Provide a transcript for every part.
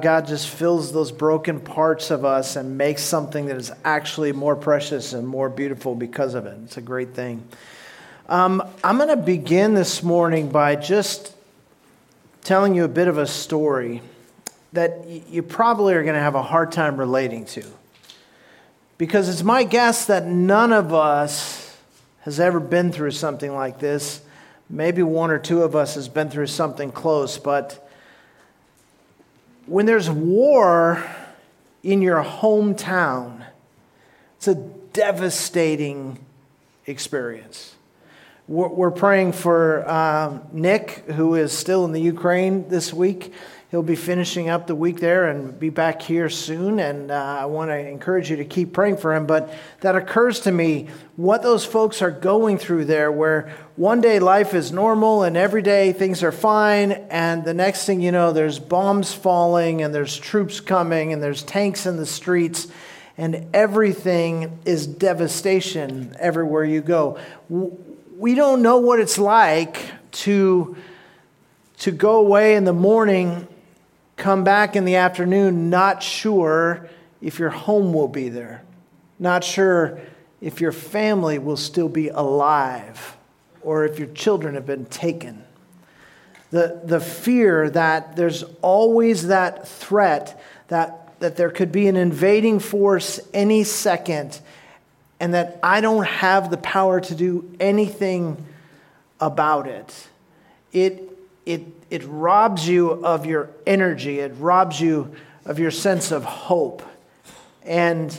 God just fills those broken parts of us and makes something that is actually more precious and more beautiful because of it. It's a great thing. Um, I'm going to begin this morning by just telling you a bit of a story that you probably are going to have a hard time relating to. Because it's my guess that none of us has ever been through something like this. Maybe one or two of us has been through something close, but when there's war in your hometown, it's a devastating experience. We're praying for um, Nick, who is still in the Ukraine this week. He'll be finishing up the week there and be back here soon. And uh, I want to encourage you to keep praying for him. But that occurs to me what those folks are going through there, where one day life is normal and every day things are fine. And the next thing you know, there's bombs falling and there's troops coming and there's tanks in the streets. And everything is devastation everywhere you go. We don't know what it's like to, to go away in the morning come back in the afternoon not sure if your home will be there, not sure if your family will still be alive or if your children have been taken. The, the fear that there's always that threat that, that there could be an invading force any second and that I don't have the power to do anything about it. It, it it robs you of your energy, it robs you of your sense of hope. And,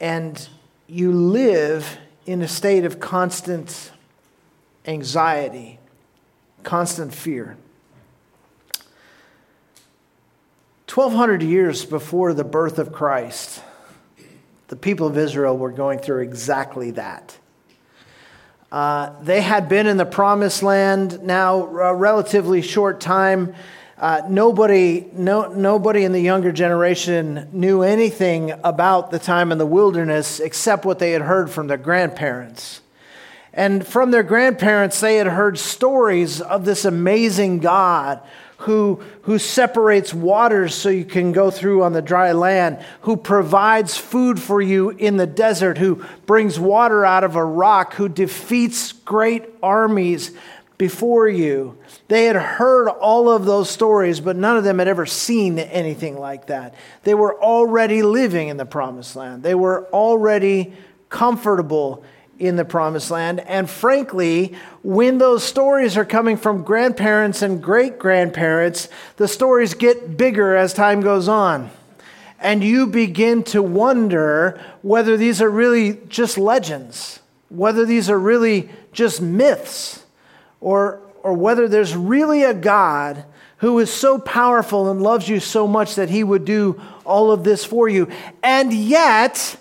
and you live in a state of constant anxiety, constant fear. 1200 years before the birth of Christ, the people of Israel were going through exactly that. Uh, they had been in the promised land now a relatively short time. Uh, nobody, no, nobody in the younger generation knew anything about the time in the wilderness except what they had heard from their grandparents. And from their grandparents, they had heard stories of this amazing God who, who separates waters so you can go through on the dry land, who provides food for you in the desert, who brings water out of a rock, who defeats great armies before you. They had heard all of those stories, but none of them had ever seen anything like that. They were already living in the promised land, they were already comfortable in the promised land. And frankly, when those stories are coming from grandparents and great grandparents, the stories get bigger as time goes on. And you begin to wonder whether these are really just legends, whether these are really just myths, or, or whether there's really a God who is so powerful and loves you so much that he would do all of this for you. And yet,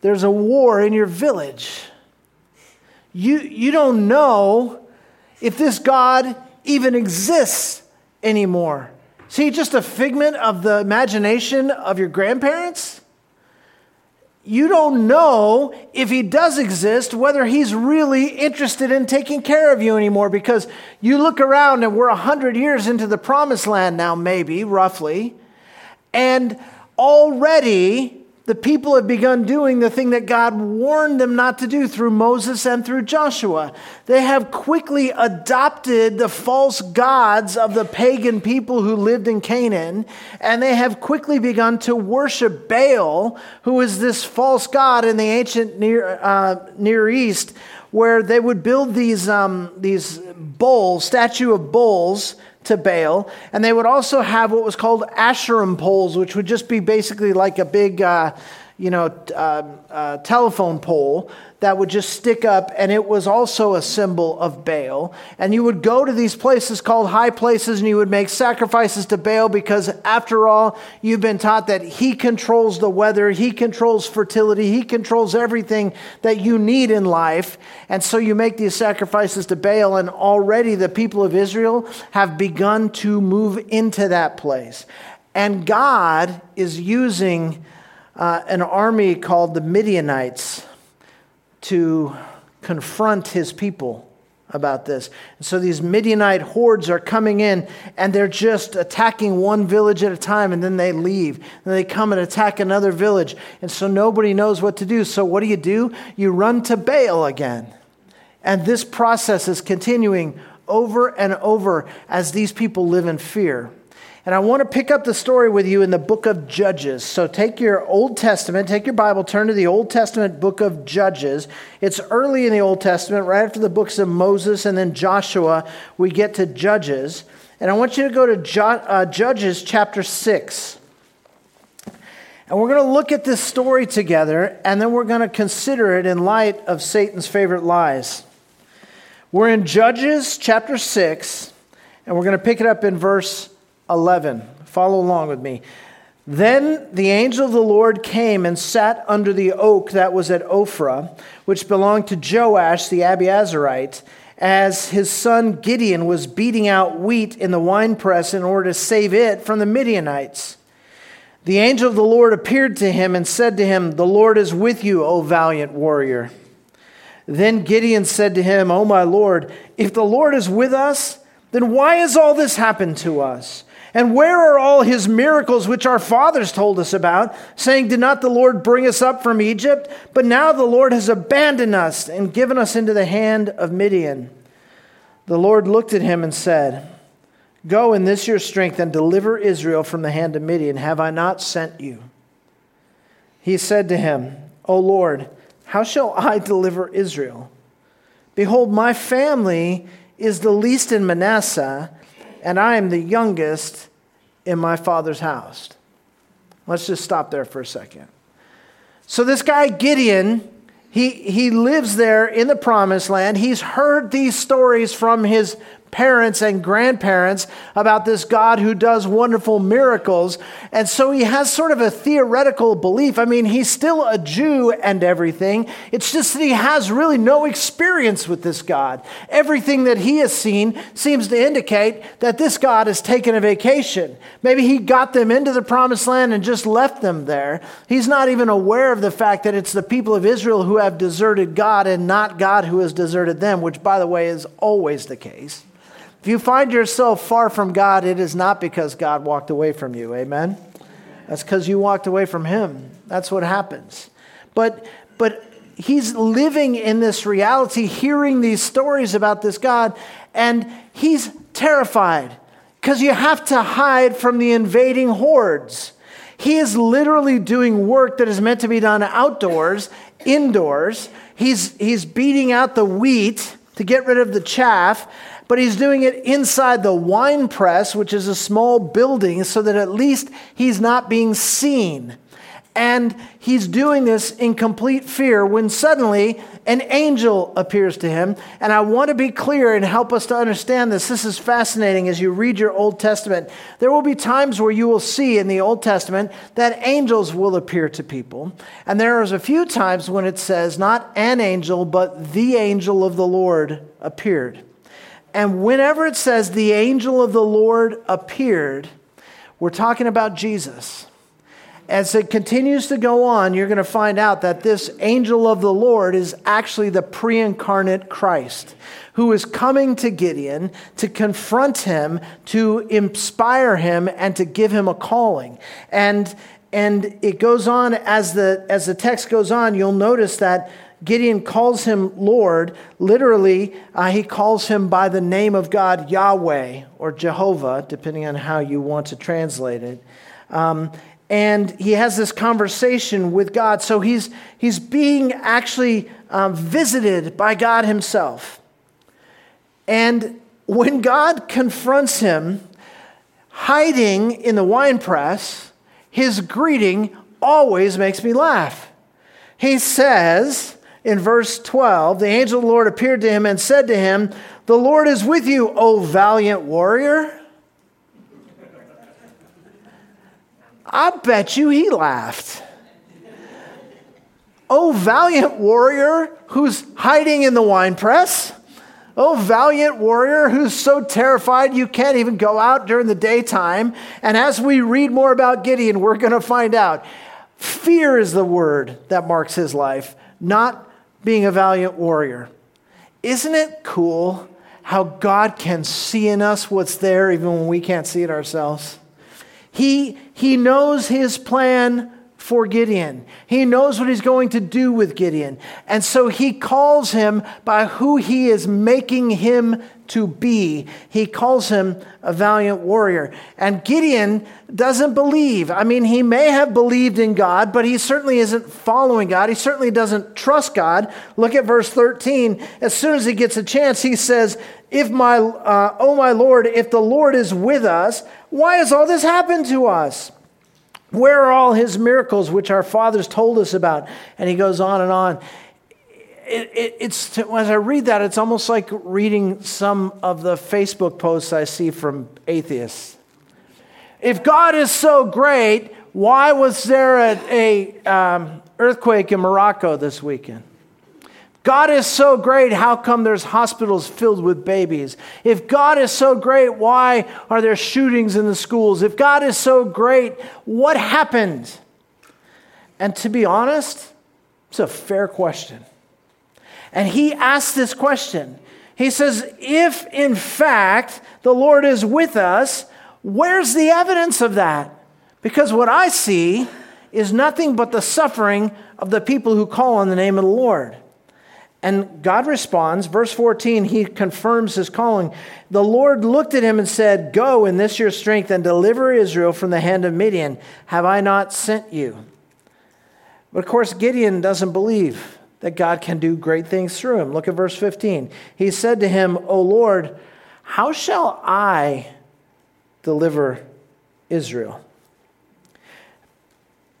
there's a war in your village. You, you don't know if this God even exists anymore. See, just a figment of the imagination of your grandparents? You don't know if he does exist, whether he's really interested in taking care of you anymore, because you look around and we're 100 years into the promised land now, maybe, roughly, and already the people have begun doing the thing that God warned them not to do through Moses and through Joshua. They have quickly adopted the false gods of the pagan people who lived in Canaan, and they have quickly begun to worship Baal, who is this false god in the ancient Near, uh, Near East, where they would build these, um, these bulls, statue of bulls to Baal. And they would also have what was called Asherim poles, which would just be basically like a big, uh, you know, uh, uh, telephone pole that would just stick up, and it was also a symbol of Baal. And you would go to these places called high places, and you would make sacrifices to Baal because, after all, you've been taught that he controls the weather, he controls fertility, he controls everything that you need in life. And so you make these sacrifices to Baal, and already the people of Israel have begun to move into that place. And God is using uh, an army called the Midianites to confront his people. about this. And so these Midianite hordes are coming in and they're just attacking one village at a time and then they leave. And they come and attack another village. And so nobody knows what to do. So what do you do? You run to Baal again. And this process is continuing over and over as these people live in fear. And I want to pick up the story with you in the book of Judges. So take your Old Testament, take your Bible, turn to the Old Testament book of Judges. It's early in the Old Testament, right after the books of Moses and then Joshua, we get to Judges. And I want you to go to uh, Judges chapter 6. And we're going to look at this story together, and then we're going to consider it in light of Satan's favorite lies. We're in Judges chapter 6, and we're going to pick it up in verse 11. Follow along with me. Then the angel of the Lord came and sat under the oak that was at Ophrah, which belonged to Joash the Abiezrite, as his son Gideon was beating out wheat in the winepress in order to save it from the Midianites. The angel of the Lord appeared to him and said to him, The Lord is with you, O valiant warrior. Then Gideon said to him, O my Lord, if the Lord is with us, then why has all this happened to us? And where are all his miracles which our fathers told us about, saying, Did not the Lord bring us up from Egypt? But now the Lord has abandoned us and given us into the hand of Midian. The Lord looked at him and said, Go in this your strength and deliver Israel from the hand of Midian. Have I not sent you? He said to him, O Lord, how shall I deliver Israel? Behold, my family is the least in Manasseh and I am the youngest in my father's house. Let's just stop there for a second. So, this guy, Gideon, he, he lives there in the promised land. He's heard these stories from his parents and grandparents about this God who does wonderful miracles. And so he has sort of a theoretical belief. I mean, he's still a Jew and everything. It's just that he has really no experience with this God. Everything that he has seen seems to indicate that this God has taken a vacation. Maybe he got them into the promised land and just left them there. He's not even aware of the fact that it's the people of Israel who have deserted God and not God who has deserted them, which, by the way, is always the case. If you find yourself far from God, it is not because God walked away from you. Amen? That's because you walked away from Him. That's what happens. But, but he's living in this reality, hearing these stories about this God, and he's terrified because you have to hide from the invading hordes. He is literally doing work that is meant to be done outdoors, indoors. He's, he's beating out the wheat to get rid of the chaff but he's doing it inside the wine press, which is a small building, so that at least he's not being seen. And he's doing this in complete fear when suddenly an angel appears to him. And I want to be clear and help us to understand this. This is fascinating as you read your Old Testament. There will be times where you will see in the Old Testament that angels will appear to people. And there is a few times when it says not an angel, but the angel of the Lord appeared. And whenever it says the angel of the Lord appeared, we're talking about Jesus. As it continues to go on, you're going to find out that this angel of the Lord is actually the pre incarnate Christ who is coming to Gideon to confront him, to inspire him, and to give him a calling. And, and it goes on as the, as the text goes on, you'll notice that Gideon calls him Lord. Literally, uh, he calls him by the name of God, Yahweh, or Jehovah, depending on how you want to translate it. Um, and he has this conversation with God. So he's, he's being actually um, visited by God himself. And when God confronts him, hiding in the wine press, his greeting always makes me laugh. He says, in verse 12, the angel of the Lord appeared to him and said to him, The Lord is with you, O valiant warrior. I bet you he laughed. O valiant warrior who's hiding in the winepress. Oh, valiant warrior who's so terrified you can't even go out during the daytime. And as we read more about Gideon, we're going to find out fear is the word that marks his life, not being a valiant warrior. Isn't it cool how God can see in us what's there even when we can't see it ourselves? He, he knows his plan for Gideon. He knows what he's going to do with Gideon. And so he calls him by who he is making him to be. He calls him a valiant warrior. And Gideon doesn't believe. I mean, he may have believed in God, but he certainly isn't following God. He certainly doesn't trust God. Look at verse 13. As soon as he gets a chance, he says, if my, uh, oh my Lord, if the Lord is with us, why has all this happened to us? Where are all his miracles which our fathers told us about? And he goes on and on. It, it, it's as I read that, it's almost like reading some of the Facebook posts I see from atheists. If God is so great, why was there a, a um, earthquake in Morocco this weekend? God is so great, how come there's hospitals filled with babies? If God is so great, why are there shootings in the schools? If God is so great, what happened? And to be honest, it's a fair question. And he asks this question. He says, If in fact the Lord is with us, where's the evidence of that? Because what I see is nothing but the suffering of the people who call on the name of the Lord. And God responds, verse 14, he confirms his calling. The Lord looked at him and said, Go in this your strength and deliver Israel from the hand of Midian. Have I not sent you? But of course, Gideon doesn't believe that God can do great things through him. Look at verse 15. He said to him, O Lord, how shall I deliver Israel?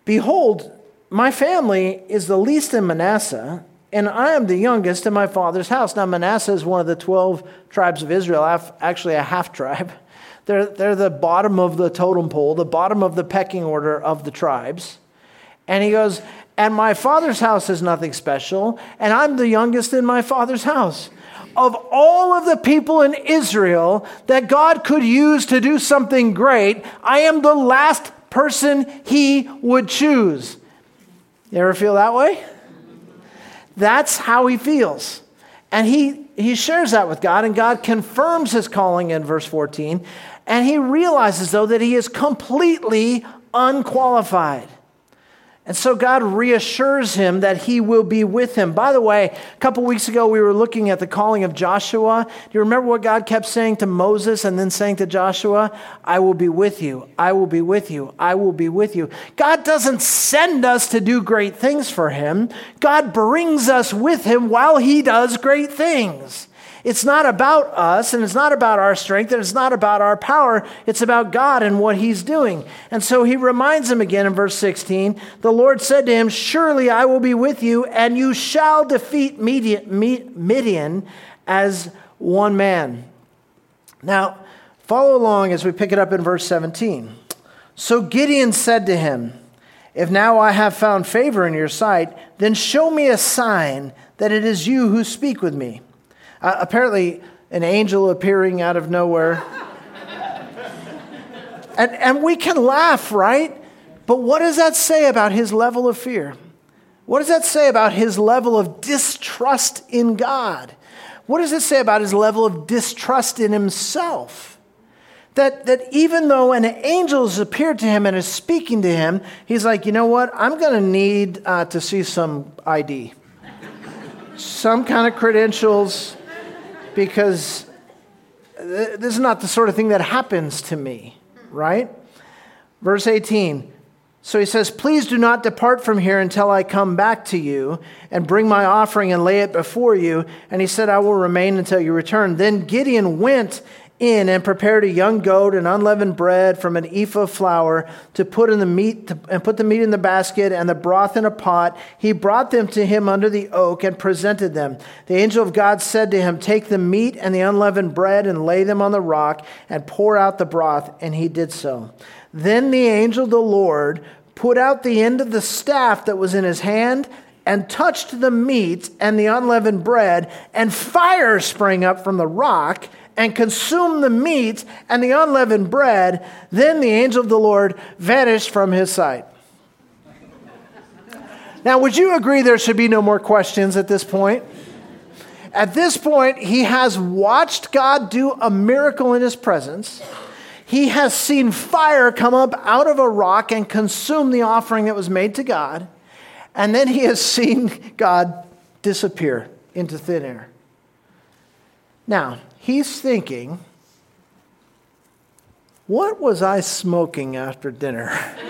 Behold, my family is the least in Manasseh and I am the youngest in my father's house. Now, Manasseh is one of the 12 tribes of Israel, actually a half tribe. They're, they're the bottom of the totem pole, the bottom of the pecking order of the tribes. And he goes, And my father's house is nothing special, and I'm the youngest in my father's house. Of all of the people in Israel that God could use to do something great, I am the last person he would choose. You ever feel that way? That's how he feels. And he, he shares that with God, and God confirms his calling in verse 14. And he realizes, though, that he is completely unqualified. And so God reassures him that he will be with him. By the way, a couple weeks ago we were looking at the calling of Joshua. Do you remember what God kept saying to Moses and then saying to Joshua? I will be with you. I will be with you. I will be with you. God doesn't send us to do great things for him. God brings us with him while he does great things. It's not about us and it's not about our strength and it's not about our power. It's about God and what He's doing. And so He reminds him again in verse 16 the Lord said to him, Surely I will be with you, and you shall defeat Midian as one man. Now, follow along as we pick it up in verse 17. So Gideon said to him, If now I have found favor in your sight, then show me a sign that it is you who speak with me. Uh, apparently, an angel appearing out of nowhere. and, and we can laugh, right? But what does that say about his level of fear? What does that say about his level of distrust in God? What does it say about his level of distrust in himself? That, that even though an angel has appeared to him and is speaking to him, he's like, you know what? I'm going to need uh, to see some ID, some kind of credentials, because this is not the sort of thing that happens to me, right? Verse 18. So he says, Please do not depart from here until I come back to you and bring my offering and lay it before you. And he said, I will remain until you return. Then Gideon went in and prepared a young goat and unleavened bread from an ephah of flour to put in the meat to, and put the meat in the basket and the broth in a pot. He brought them to him under the oak and presented them. The angel of god said to him take the meat and the unleavened bread and lay them on the rock and pour out the broth. And he did so. Then the angel of the lord put out the end of the staff that was in his hand and touched the meat and the unleavened bread and fire sprang up from the rock and consumed the meat and the unleavened bread. Then the angel of the Lord vanished from his sight. Now, would you agree there should be no more questions at this point? At this point, he has watched God do a miracle in his presence. He has seen fire come up out of a rock and consume the offering that was made to God. And then he has seen God disappear into thin air. Now, he's thinking, what was I smoking after dinner?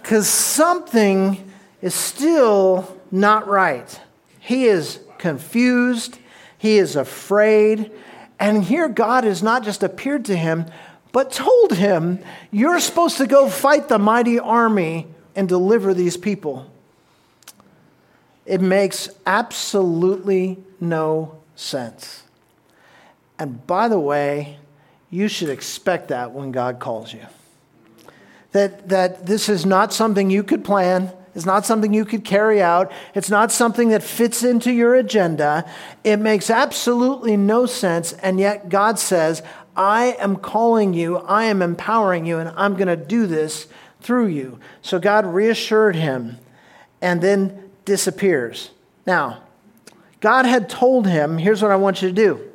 Because something is still not right. He is confused, he is afraid. And here, God has not just appeared to him, but told him, You're supposed to go fight the mighty army and deliver these people. It makes absolutely no sense. And by the way, you should expect that when God calls you. That, that this is not something you could plan. It's not something you could carry out. It's not something that fits into your agenda. It makes absolutely no sense. And yet God says, I am calling you, I am empowering you, and I'm going to do this through you. So God reassured him and then disappears. Now, God had told him, here's what I want you to do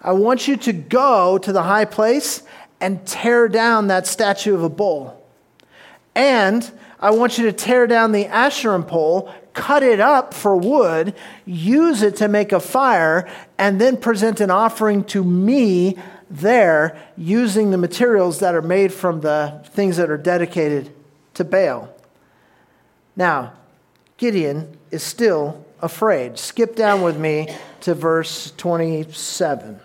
I want you to go to the high place and tear down that statue of a bull. And I want you to tear down the Asherah pole, cut it up for wood, use it to make a fire, and then present an offering to me there using the materials that are made from the things that are dedicated to Baal. Now, Gideon is still afraid. Skip down with me to verse 27.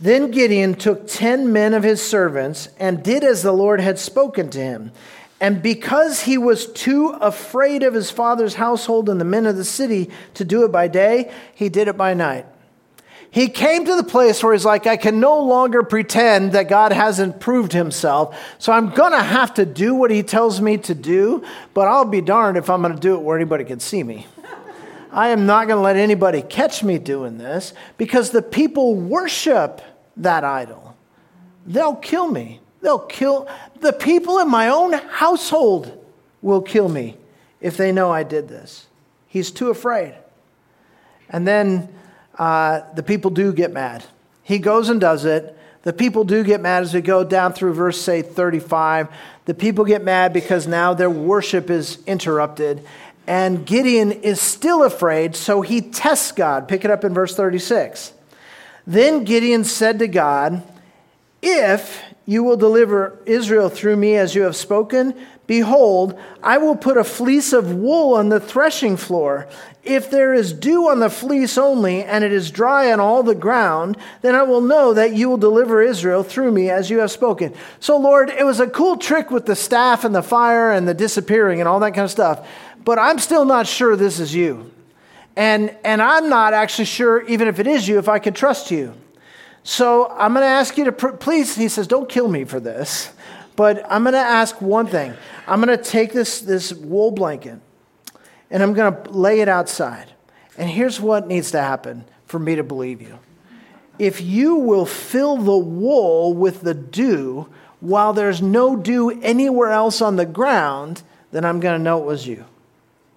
Then Gideon took ten men of his servants and did as the Lord had spoken to him. And because he was too afraid of his father's household and the men of the city to do it by day, he did it by night. He came to the place where he's like, I can no longer pretend that God hasn't proved himself. So I'm going to have to do what he tells me to do, but I'll be darned if I'm going to do it where anybody can see me. I am not going to let anybody catch me doing this because the people worship that idol. They'll kill me. They'll kill the people in my own household will kill me if they know I did this. He's too afraid. And then uh, the people do get mad. He goes and does it. The people do get mad as we go down through verse, say, 35. The people get mad because now their worship is interrupted. And Gideon is still afraid, so he tests God. Pick it up in verse 36. Then Gideon said to God, If you will deliver Israel through me as you have spoken, behold, I will put a fleece of wool on the threshing floor. If there is dew on the fleece only, and it is dry on all the ground, then I will know that you will deliver Israel through me as you have spoken. So, Lord, it was a cool trick with the staff and the fire and the disappearing and all that kind of stuff but I'm still not sure this is you. And, and I'm not actually sure, even if it is you, if I can trust you. So I'm going to ask you to pr- please, he says, don't kill me for this. But I'm going to ask one thing. I'm going to take this, this wool blanket and I'm going to lay it outside. And here's what needs to happen for me to believe you. If you will fill the wool with the dew while there's no dew anywhere else on the ground, then I'm going to know it was you.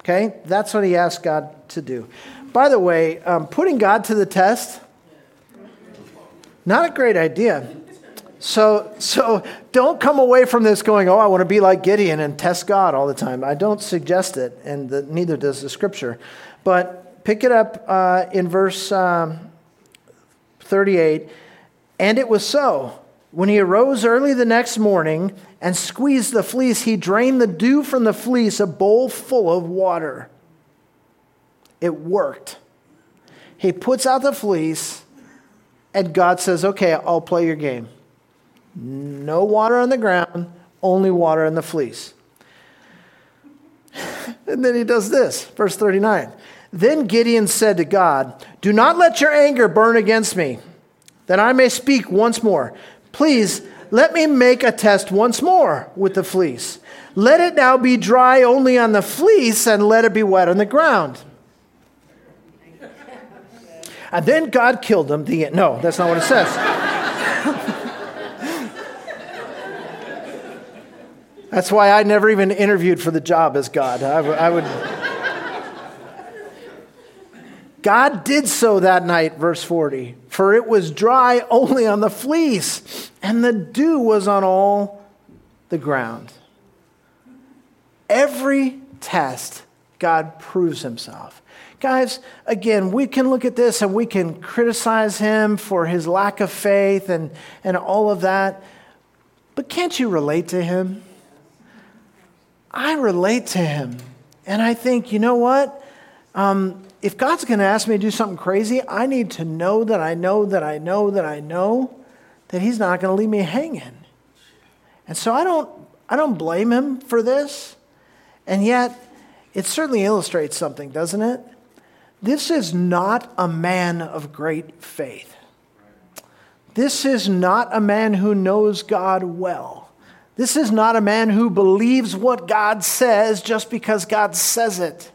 Okay? That's what he asked God to do. By the way, um, putting God to the test, not a great idea. So, so don't come away from this going, oh, I want to be like Gideon and test God all the time. I don't suggest it, and the, neither does the scripture. But pick it up uh, in verse um, 38. And it was so. When he arose early the next morning and squeezed the fleece, he drained the dew from the fleece, a bowl full of water. It worked. He puts out the fleece, and God says, Okay, I'll play your game. No water on the ground, only water in the fleece. and then he does this, verse 39. Then Gideon said to God, Do not let your anger burn against me, that I may speak once more. Please let me make a test once more with the fleece. Let it now be dry only on the fleece and let it be wet on the ground. And then God killed him. The, no, that's not what it says. That's why I never even interviewed for the job as God. I, I would God did so that night, verse 40, for it was dry only on the fleece, and the dew was on all the ground. Every test, God proves himself. Guys, again, we can look at this and we can criticize him for his lack of faith and, and all of that, but can't you relate to him? I relate to him. And I think, you know what? Um, if God's going to ask me to do something crazy, I need to know that I know that I know that I know that He's not going to leave me hanging. And so I don't, I don't blame Him for this. And yet, it certainly illustrates something, doesn't it? This is not a man of great faith. This is not a man who knows God well. This is not a man who believes what God says just because God says it.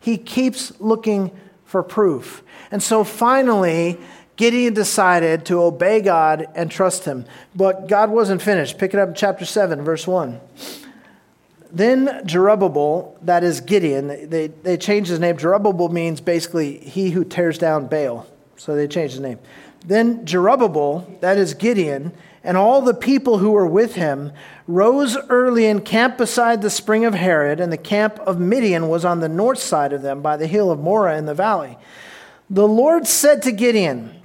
He keeps looking for proof. And so finally, Gideon decided to obey God and trust him. But God wasn't finished. Pick it up in chapter 7, verse 1. Then Jerubbaal, that is Gideon, they, they changed his name. Jerubbaal means basically he who tears down Baal. So they changed his name. Then Jerubbaal, that is Gideon, and all the people who were with him rose early and camped beside the spring of Harod, and the camp of Midian was on the north side of them by the hill of Moreh in the valley. The Lord said to Gideon,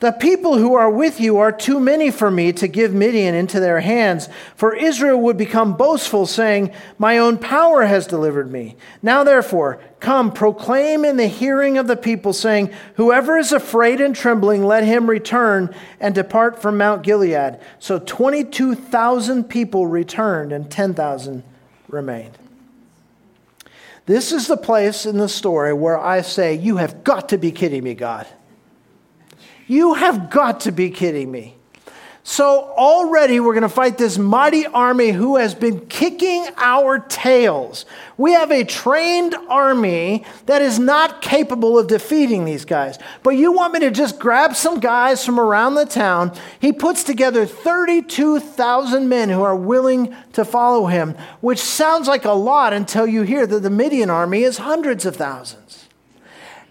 the people who are with you are too many for me to give Midian into their hands, for Israel would become boastful, saying, My own power has delivered me. Now, therefore, come, proclaim in the hearing of the people, saying, Whoever is afraid and trembling, let him return and depart from Mount Gilead. So 22,000 people returned, and 10,000 remained. This is the place in the story where I say, You have got to be kidding me, God. You have got to be kidding me. So, already we're going to fight this mighty army who has been kicking our tails. We have a trained army that is not capable of defeating these guys. But you want me to just grab some guys from around the town? He puts together 32,000 men who are willing to follow him, which sounds like a lot until you hear that the Midian army is hundreds of thousands.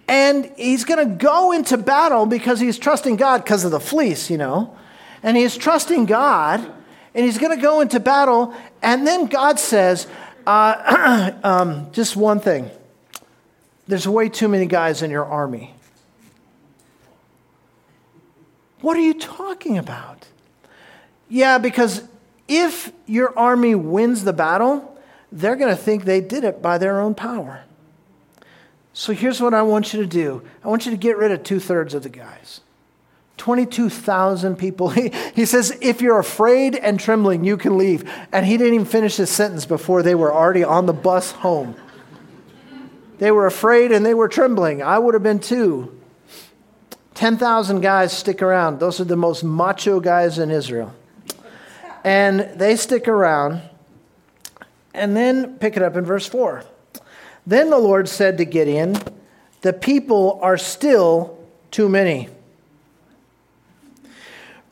And he's going to go into battle because he's trusting God because of the fleece, you know. And he's trusting God and he's going to go into battle. And then God says, uh, um, just one thing there's way too many guys in your army. What are you talking about? Yeah, because if your army wins the battle, they're going to think they did it by their own power. So here's what I want you to do I want you to get rid of two thirds of the guys. 22,000 people. He, he says, if you're afraid and trembling, you can leave. And he didn't even finish his sentence before they were already on the bus home. They were afraid and they were trembling. I would have been too. 10,000 guys stick around. Those are the most macho guys in Israel. And they stick around. And then pick it up in verse 4. Then the Lord said to Gideon, The people are still too many.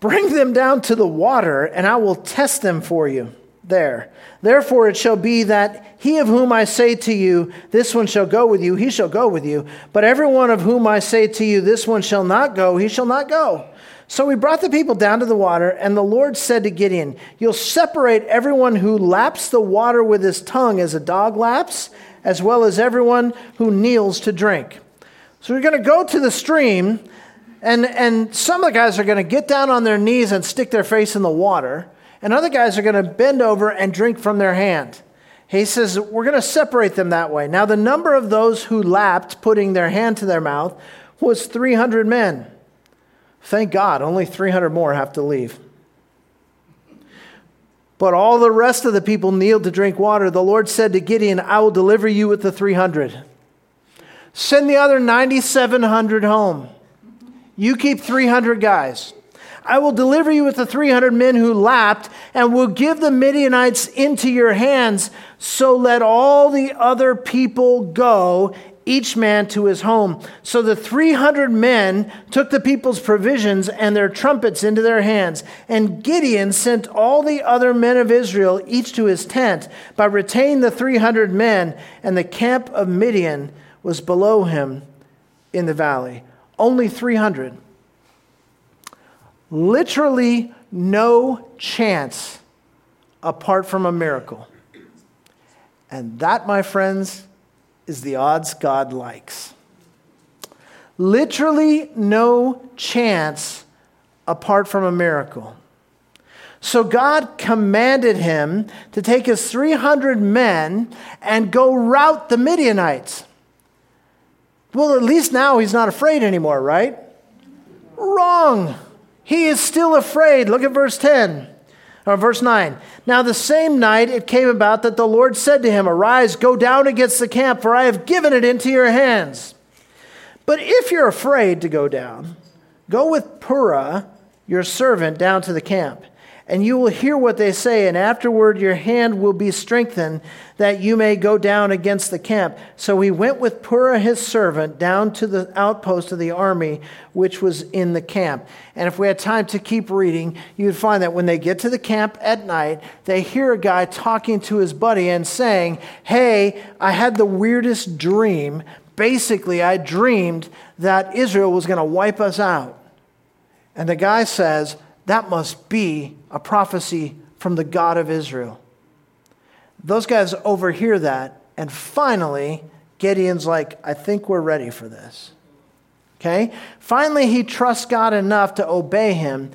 Bring them down to the water, and I will test them for you there. Therefore it shall be that he of whom I say to you, This one shall go with you, he shall go with you. But every one of whom I say to you, This one shall not go, he shall not go. So we brought the people down to the water, and the Lord said to Gideon, You'll separate everyone who laps the water with his tongue as a dog laps, as well as everyone who kneels to drink. So we're going to go to the stream, and, and some of the guys are going to get down on their knees and stick their face in the water, and other guys are going to bend over and drink from their hand. He says, We're going to separate them that way. Now, the number of those who lapped, putting their hand to their mouth, was 300 men. Thank God, only 300 more have to leave. But all the rest of the people kneeled to drink water. The Lord said to Gideon, I will deliver you with the 300. Send the other 9,700 home. You keep 300 guys. I will deliver you with the 300 men who lapped, and will give the Midianites into your hands. So let all the other people go, each man to his home. So the 300 men took the people's provisions and their trumpets into their hands. And Gideon sent all the other men of Israel, each to his tent, but retained the 300 men, and the camp of Midian was below him in the valley. Only 300. Literally no chance apart from a miracle. And that, my friends, is the odds God likes. Literally no chance apart from a miracle. So God commanded him to take his 300 men and go rout the Midianites. Well, at least now he's not afraid anymore, right? Wrong. He is still afraid. Look at verse 10. Verse 9. Now, the same night it came about that the Lord said to him, Arise, go down against the camp, for I have given it into your hands. But if you're afraid to go down, go with Purah, your servant, down to the camp and you will hear what they say, and afterward your hand will be strengthened, that you may go down against the camp. So he went with Purah his servant down to the outpost of the army, which was in the camp. And if we had time to keep reading, you'd find that when they get to the camp at night, they hear a guy talking to his buddy and saying, Hey, I had the weirdest dream. Basically, I dreamed that Israel was going to wipe us out. And the guy says, that must be a prophecy from the God of Israel. Those guys overhear that, and finally, Gideon's like, I think we're ready for this. Okay? Finally, he trusts God enough to obey him,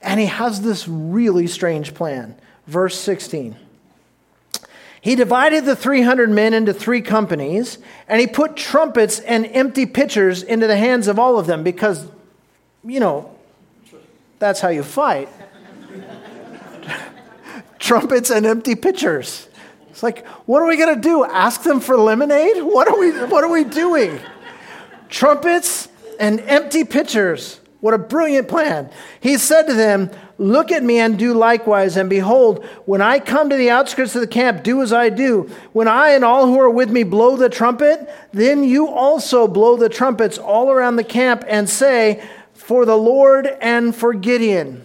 and he has this really strange plan. Verse 16. He divided the 300 men into three companies, and he put trumpets and empty pitchers into the hands of all of them because, you know, that's how you fight. Trumpets and empty pitchers. It's like, what are we going to do? Ask them for lemonade? What are we, what are we doing? Trumpets and empty pitchers. What a brilliant plan. He said to them, Look at me and do likewise. And behold, when I come to the outskirts of the camp, do as I do. When I and all who are with me blow the trumpet, then you also blow the trumpets all around the camp and say, for the Lord and for Gideon.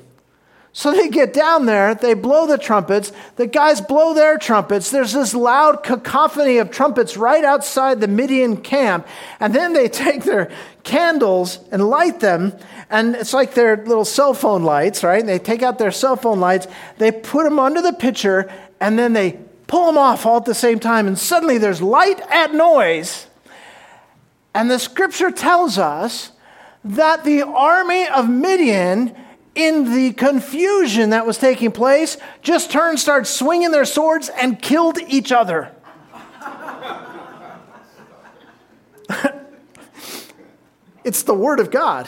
So they get down there, they blow the trumpets, the guys blow their trumpets. There's this loud cacophony of trumpets right outside the Midian camp. And then they take their candles and light them. And it's like their little cell phone lights, right? They take out their cell phone lights, they put them under the pitcher, and then they pull them off all at the same time. And suddenly there's light and noise. And the scripture tells us that the army of Midian, in the confusion that was taking place, just turned, started swinging their swords, and killed each other. it's the Word of God.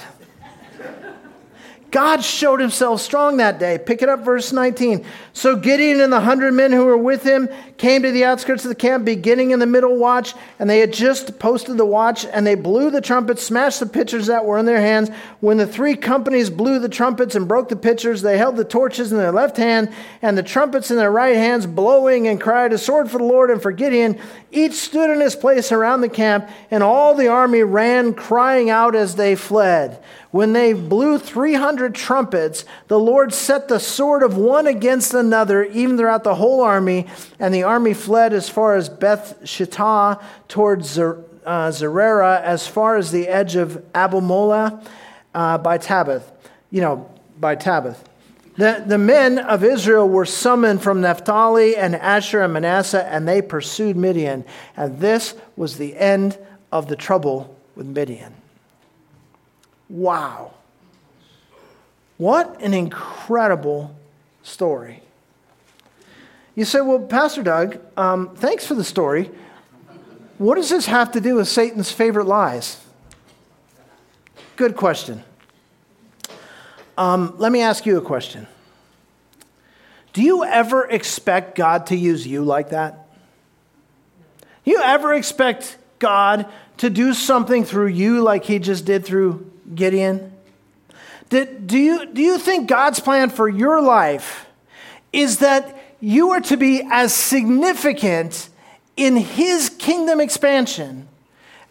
God showed himself strong that day. Pick it up, verse 19. So Gideon and the hundred men who were with him came to the outskirts of the camp, beginning in the middle watch, and they had just posted the watch, and they blew the trumpets, smashed the pitchers that were in their hands. When the three companies blew the trumpets and broke the pitchers, they held the torches in their left hand and the trumpets in their right hands, blowing and cried, A sword for the Lord and for Gideon. Each stood in his place around the camp, and all the army ran, crying out as they fled. When they blew 300 trumpets, the Lord set the sword of one against another, even throughout the whole army, and the army fled as far as Beth Shittah towards Zer, uh, Zererah, as far as the edge of Abel uh, by Tabith. You know, by Tabith. The, the men of Israel were summoned from Naphtali and Asher and Manasseh, and they pursued Midian. And this was the end of the trouble with Midian. Wow. What an incredible story. You say, well, Pastor Doug, um, thanks for the story. What does this have to do with Satan's favorite lies? Good question. Um, let me ask you a question. Do you ever expect God to use you like that? Do you ever expect God to do something through you like he just did through Gideon? Did, do, you, do you think God's plan for your life is that you are to be as significant in his kingdom expansion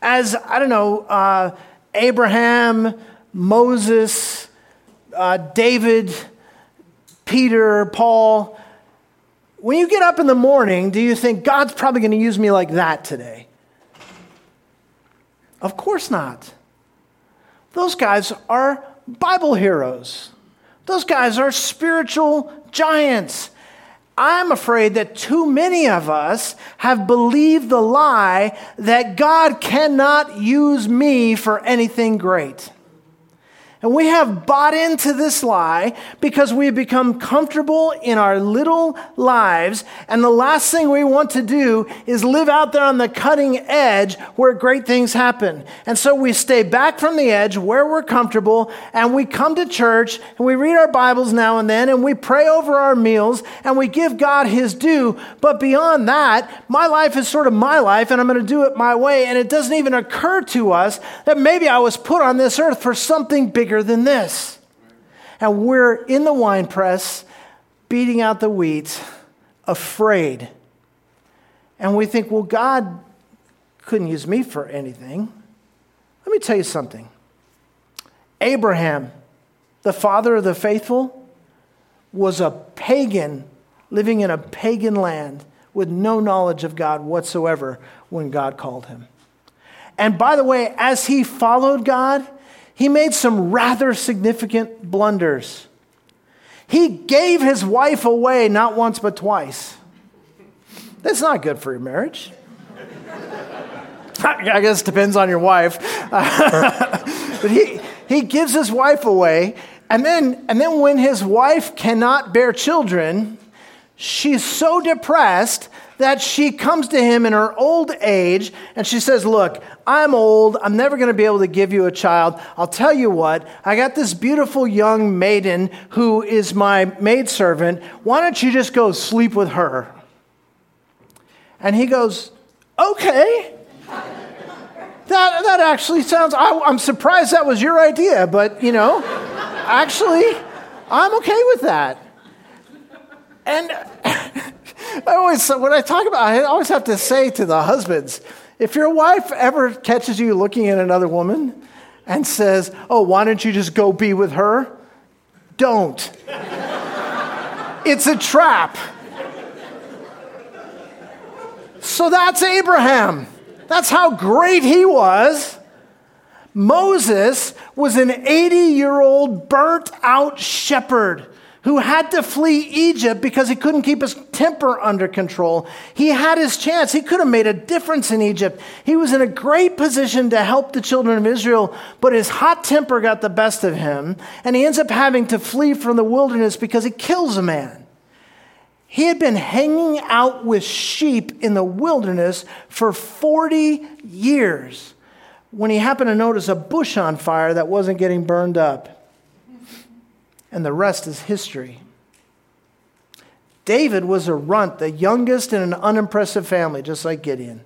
as, I don't know, uh, Abraham, Moses, uh, David, Peter, Paul? When you get up in the morning, do you think God's probably going to use me like that today? Of course not. those guys are Bible heroes. Those guys are spiritual giants. I'm afraid that too many of us have believed the lie that God cannot use me for anything great. And we have bought into this lie because we have become comfortable in our little lives. And the last thing we want to do is live out there on the cutting edge where great things happen. And so we stay back from the edge where we're comfortable and we come to church and we read our Bibles now and then and we pray over our meals and we give God his due. But beyond that, my life is sort of my life and I'm going to do it my way. And it doesn't even occur to us that maybe I was put on this earth for something bigger bigger than this. And we're in the wine press, beating out the wheat, afraid. And we think, well, God couldn't use me for anything. Let me tell you something. Abraham, the father of the faithful, was a pagan living in a pagan land with no knowledge of God whatsoever when God called him. And by the way, as he followed God, he made some rather significant blunders. He gave his wife away not once but twice. That's not good for your marriage. I guess it depends on your wife. but he, he gives his wife away, and then, and then when his wife cannot bear children, she's so depressed that she comes to him in her old age and she says, Look, I'm old. I'm never going to be able to give you a child. I'll tell you what, I got this beautiful young maiden who is my maidservant. Why don't you just go sleep with her? And he goes, Okay. That, that actually sounds, I, I'm surprised that was your idea, but you know, actually, I'm okay with that. And I always, when I talk about I always have to say to the husbands, if your wife ever catches you looking at another woman and says, Oh, why don't you just go be with her? Don't. it's a trap. So that's Abraham. That's how great he was. Moses was an 80 year old burnt out shepherd who had to flee Egypt because he couldn't keep his temper under control. He had his chance. He could have made a difference in Egypt. He was in a great position to help the children of Israel, but his hot temper got the best of him, and he ends up having to flee from the wilderness because he kills a man. He had been hanging out with sheep in the wilderness for 40 years when he happened to notice a bush on fire that wasn't getting burned up and the rest is history. David was a runt, the youngest in an unimpressive family, just like Gideon.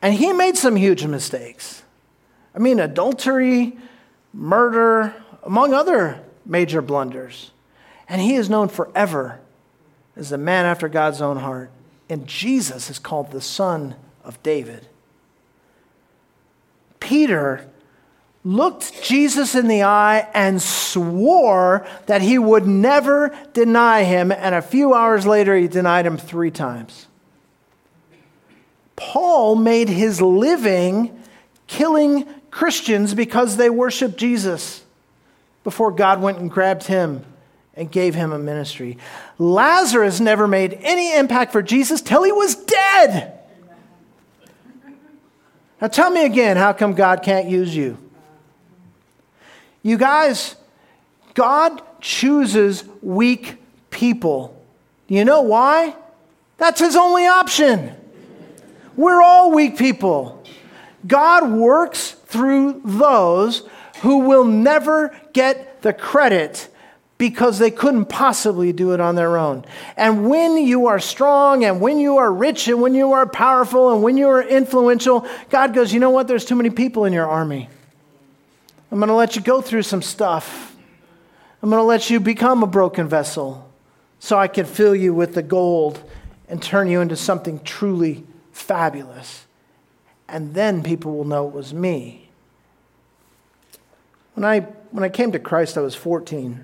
And he made some huge mistakes. I mean, adultery, murder, among other major blunders. And he is known forever as the man after God's own heart. And Jesus is called the son of David. Peter looked Jesus in the eye and swore that he would never deny him, and a few hours later, he denied him three times. Paul made his living killing Christians because they worshiped Jesus before God went and grabbed him and gave him a ministry. Lazarus never made any impact for Jesus till he was dead. Now tell me again, how come God can't use you? You guys, God chooses weak people. Do you know why? That's his only option. We're all weak people. God works through those who will never get the credit because they couldn't possibly do it on their own. And when you are strong and when you are rich and when you are powerful and when you are influential, God goes, you know what? There's too many people in your army. I'm going to let you go through some stuff. I'm going to let you become a broken vessel so I can fill you with the gold and turn you into something truly fabulous. And then people will know it was me. When I, when I came to Christ, I was 14.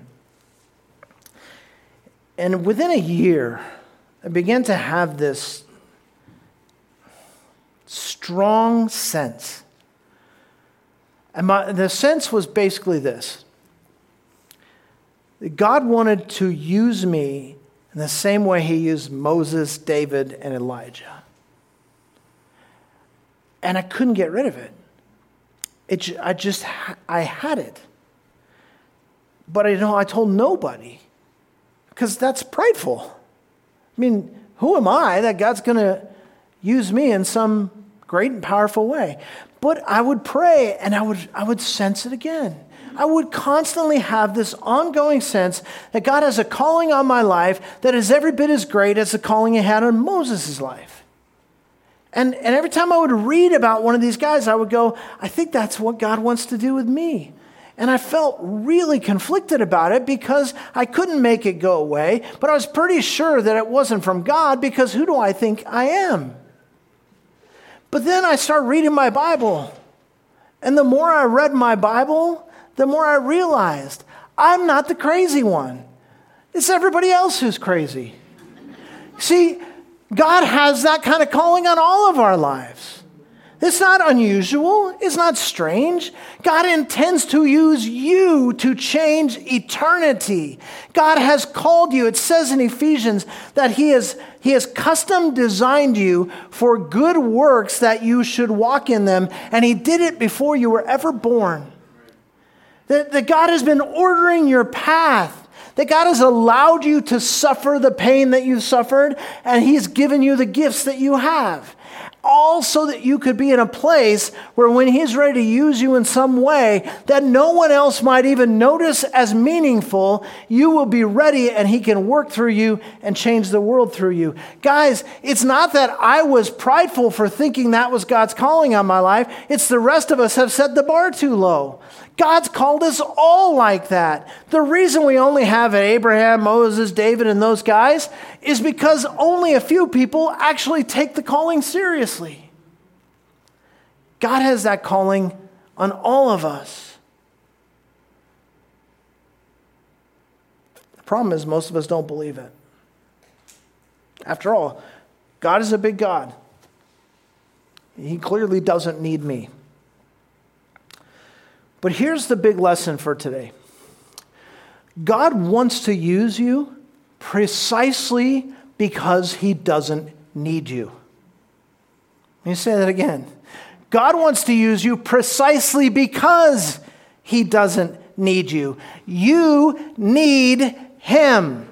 And within a year, I began to have this strong sense And my, the sense was basically this God wanted to use me in the same way he used Moses, David, and Elijah. And I couldn't get rid of it. it I just, I had it. But I know I told nobody because that's prideful. I mean, who am I that God's going to use me in some great and powerful way? But I would pray and I would, I would sense it again. I would constantly have this ongoing sense that God has a calling on my life that is every bit as great as the calling he had on Moses' life. And, and every time I would read about one of these guys, I would go, I think that's what God wants to do with me. And I felt really conflicted about it because I couldn't make it go away, but I was pretty sure that it wasn't from God because who do I think I am? But then I started reading my Bible. And the more I read my Bible, the more I realized I'm not the crazy one. It's everybody else who's crazy. See, God has that kind of calling on all of our lives. It's not unusual. It's not strange. God intends to use you to change eternity. God has called you. It says in Ephesians that He has, he has custom designed you for good works that you should walk in them, and He did it before you were ever born. That, that God has been ordering your path that God has allowed you to suffer the pain that you've suffered, and He's given you the gifts that you have all so that you could be in a place where when he's ready to use you in some way that no one else might even notice as meaningful, you will be ready and he can work through you and change the world through you. Guys, it's not that I was prideful for thinking that was God's calling on my life. It's the rest of us have set the bar too low. God's called us all like that. The reason we only have Abraham, Moses, David, and those guys is because only a few people actually take the calling seriously. God has that calling on all of us. The problem is, most of us don't believe it. After all, God is a big God. He clearly doesn't need me. But here's the big lesson for today God wants to use you precisely because he doesn't need you. Let me say that again. God wants to use you precisely because he doesn't need you. You need him.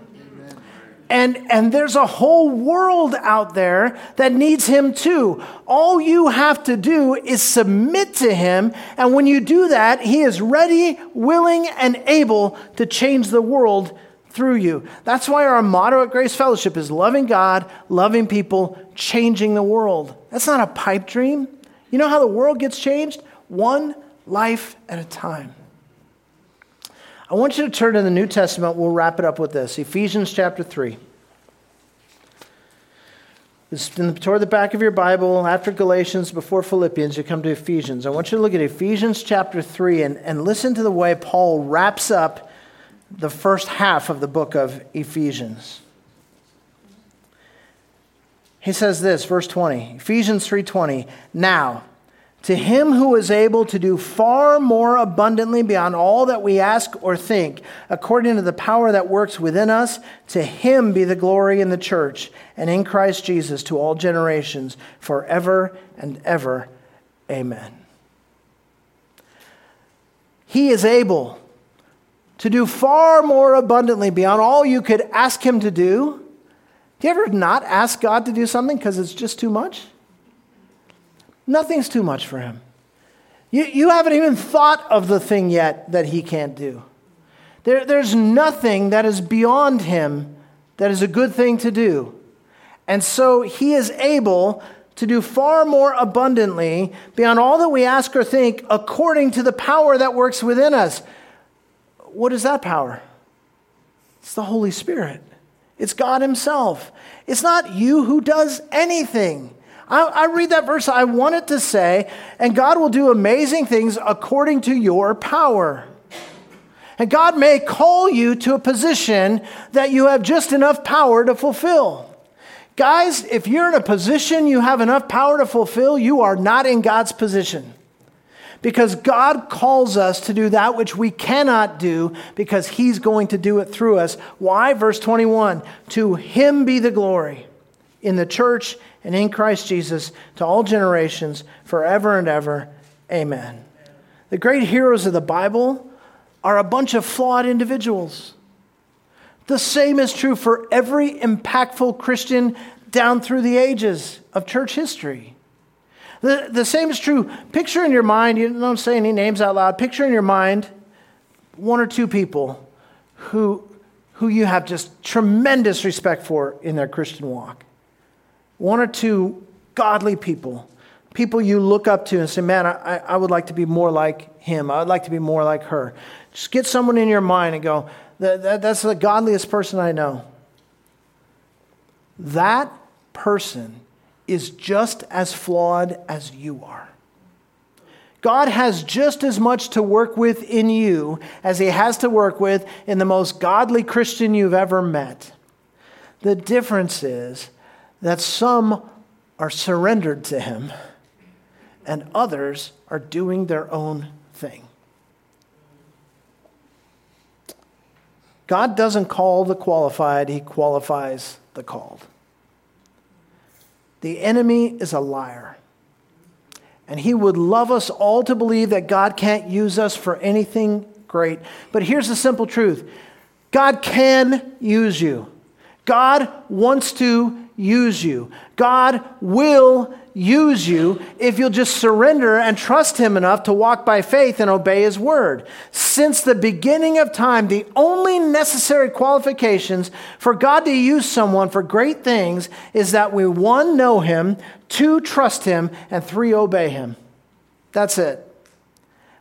And, and there's a whole world out there that needs him too. All you have to do is submit to him. And when you do that, he is ready, willing, and able to change the world through you. That's why our motto at Grace Fellowship is loving God, loving people, changing the world. That's not a pipe dream. You know how the world gets changed? One life at a time. I want you to turn to the New Testament. We'll wrap it up with this Ephesians chapter 3. It's the, toward the back of your Bible, after Galatians, before Philippians, you come to Ephesians. I want you to look at Ephesians chapter 3 and, and listen to the way Paul wraps up the first half of the book of Ephesians. He says this, verse 20, Ephesians 3:20, "Now, to him who is able to do far more abundantly beyond all that we ask or think, according to the power that works within us, to him be the glory in the church and in Christ Jesus to all generations, forever and ever. Amen. He is able to do far more abundantly beyond all you could ask him to do. Do you ever not ask God to do something because it's just too much? Nothing's too much for him. You, you haven't even thought of the thing yet that he can't do. There, there's nothing that is beyond him that is a good thing to do. And so he is able to do far more abundantly beyond all that we ask or think according to the power that works within us. What is that power? It's the Holy Spirit. It's God Himself. It's not you who does anything. I, I read that verse, I want it to say, and God will do amazing things according to your power. And God may call you to a position that you have just enough power to fulfill. Guys, if you're in a position you have enough power to fulfill, you are not in God's position. Because God calls us to do that which we cannot do because He's going to do it through us. Why? Verse 21 To Him be the glory in the church and in Christ Jesus to all generations, forever and ever. Amen. The great heroes of the Bible are a bunch of flawed individuals. The same is true for every impactful Christian down through the ages of church history. The, the same is true. Picture in your mind, you don't say any names out loud, picture in your mind one or two people who, who you have just tremendous respect for in their Christian walk. One or two godly people, people you look up to and say, man, I, I would like to be more like him. I would like to be more like her. Just get someone in your mind and go, that, that, that's the godliest person I know. That person is just as flawed as you are. God has just as much to work with in you as he has to work with in the most godly Christian you've ever met. The difference is that some are surrendered to him and others are doing their own thing. God doesn't call the qualified, he qualifies the called. The enemy is a liar. And he would love us all to believe that God can't use us for anything great. But here's the simple truth God can use you. God wants to use you. God will use you if you'll just surrender and trust Him enough to walk by faith and obey His word. Since the beginning of time, the only necessary qualifications for God to use someone for great things is that we, one, know Him, two, trust Him, and three, obey Him. That's it.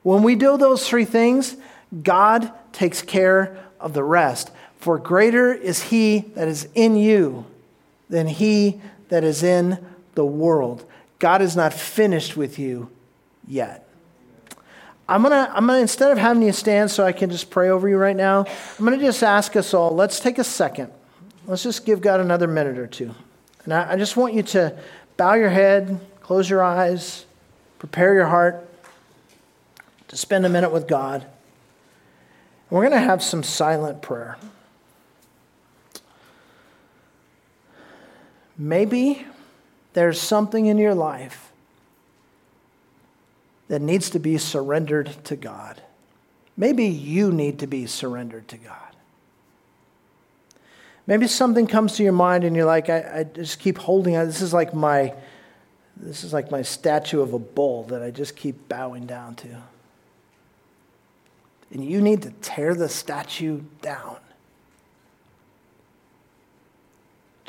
When we do those three things, God takes care of the rest. For greater is He that is in you than He that is in the world. God is not finished with you yet. I'm gonna, I'm gonna, instead of having you stand so I can just pray over you right now, I'm gonna just ask us all, let's take a second. Let's just give God another minute or two. And I, I just want you to bow your head, close your eyes, prepare your heart to spend a minute with God. We're gonna have some silent prayer. Maybe there's something in your life that needs to be surrendered to God. Maybe you need to be surrendered to God. Maybe something comes to your mind and you're like, I, I just keep holding on. This is like my this is like my statue of a bull that I just keep bowing down to. And you need to tear the statue down.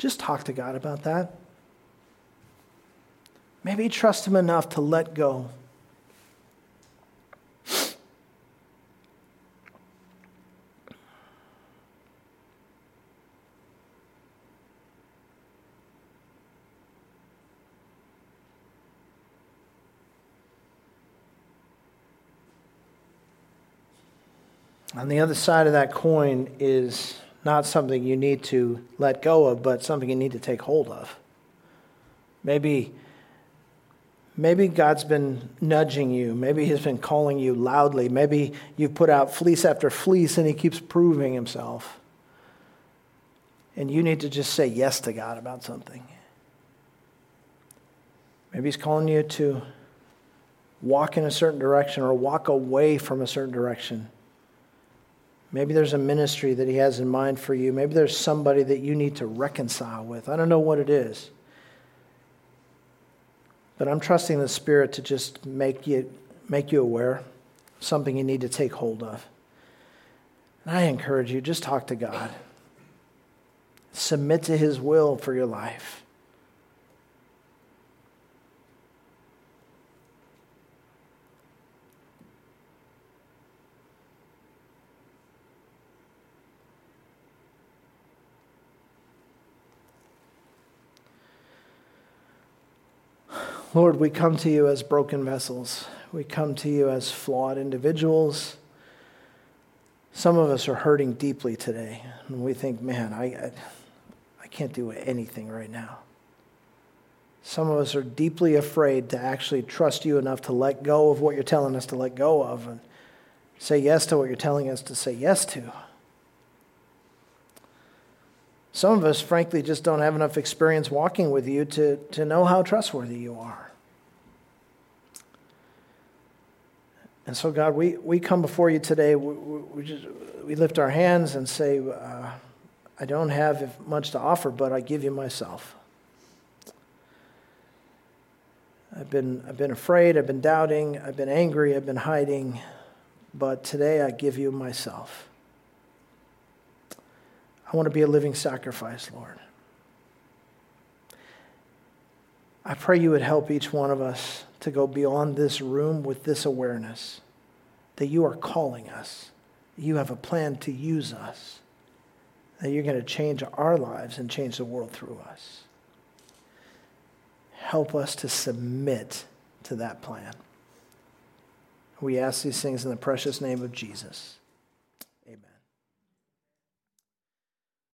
Just talk to God about that. Maybe trust Him enough to let go. On the other side of that coin is not something you need to let go of, but something you need to take hold of. Maybe Maybe God's been nudging you. Maybe He's been calling you loudly. Maybe you've put out fleece after fleece and He keeps proving Himself. And you need to just say yes to God about something. Maybe He's calling you to walk in a certain direction or walk away from a certain direction. Maybe there's a ministry that He has in mind for you. Maybe there's somebody that you need to reconcile with. I don't know what it is. But I'm trusting the Spirit to just make you, make you aware something you need to take hold of. And I encourage you, just talk to God. Submit to His will for your life. Lord, we come to you as broken vessels. We come to you as flawed individuals. Some of us are hurting deeply today, and we think, man, I, I, I can't do anything right now. Some of us are deeply afraid to actually trust you enough to let go of what you're telling us to let go of and say yes to what you're telling us to say yes to. Some of us, frankly, just don't have enough experience walking with you to, to know how trustworthy you are. And so, God, we, we come before you today. We, we, just, we lift our hands and say, uh, I don't have much to offer, but I give you myself. I've been, I've been afraid, I've been doubting, I've been angry, I've been hiding, but today I give you myself. I want to be a living sacrifice, Lord. I pray you would help each one of us to go beyond this room with this awareness that you are calling us, you have a plan to use us, that you're going to change our lives and change the world through us. Help us to submit to that plan. We ask these things in the precious name of Jesus.